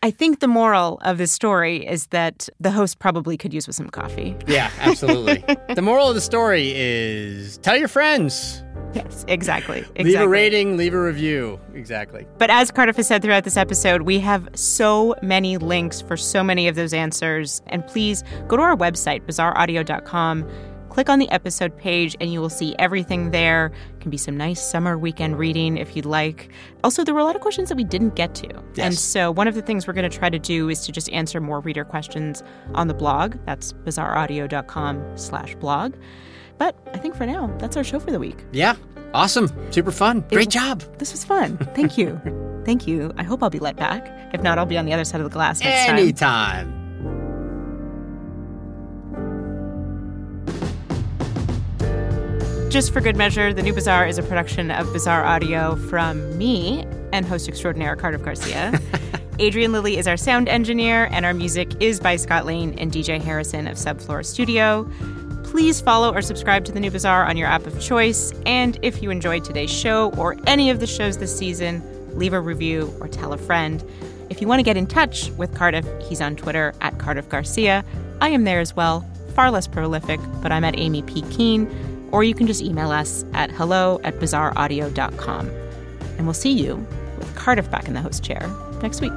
I think the moral of this story is that the host probably could use with some coffee. Yeah, absolutely. the moral of the story is tell your friends. Yes, exactly. exactly. Leave a rating, leave a review. Exactly. But as Cardiff has said throughout this episode, we have so many links for so many of those answers. And please go to our website, bazaaraudio.com. Click on the episode page and you will see everything there. It can be some nice summer weekend reading if you'd like. Also, there were a lot of questions that we didn't get to. Yes. And so one of the things we're going to try to do is to just answer more reader questions on the blog. That's bazaaraudio.com slash blog. But I think for now, that's our show for the week. Yeah. Awesome. Super fun. Great it, job. This was fun. Thank you. Thank you. I hope I'll be let back. If not, I'll be on the other side of the glass next Anytime. time. Anytime. Just for good measure, The New Bazaar is a production of Bazaar Audio from me and host extraordinaire Cardiff Garcia. Adrian Lilly is our sound engineer, and our music is by Scott Lane and DJ Harrison of Subfloor Studio. Please follow or subscribe to The New Bazaar on your app of choice. And if you enjoyed today's show or any of the shows this season, leave a review or tell a friend. If you want to get in touch with Cardiff, he's on Twitter at Cardiff Garcia. I am there as well, far less prolific, but I'm at Aimee P. Keane. Or you can just email us at hello at bazaaraudio.com. And we'll see you with Cardiff back in the host chair next week.